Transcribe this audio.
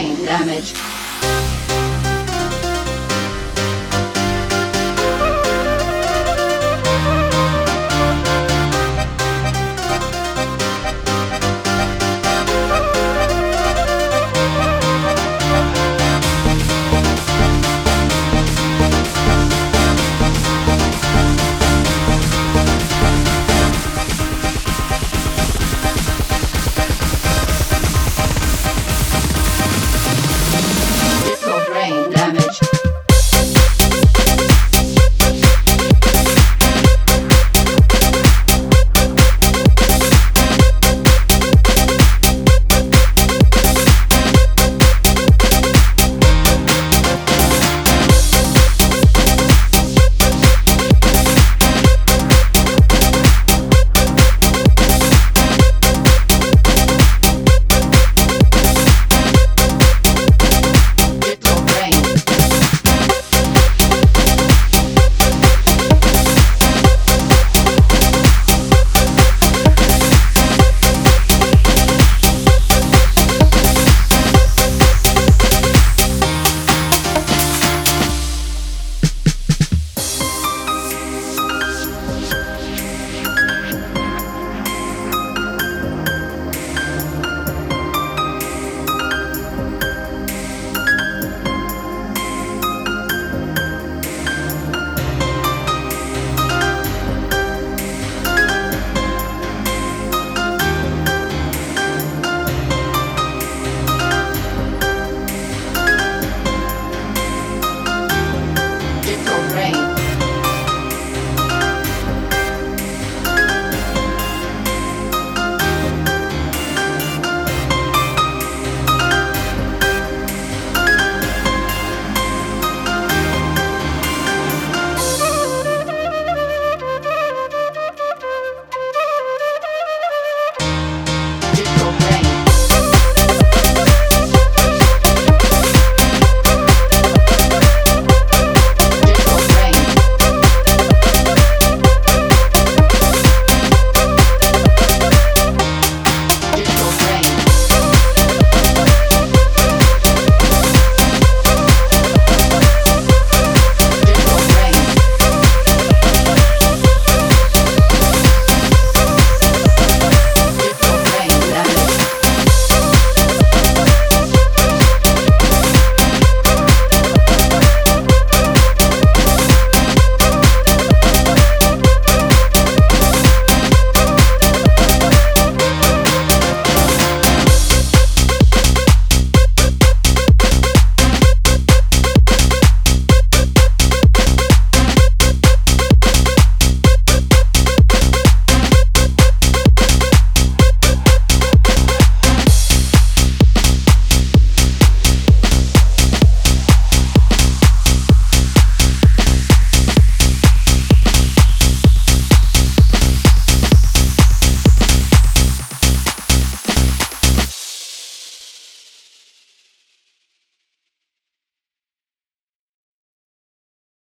brain damage.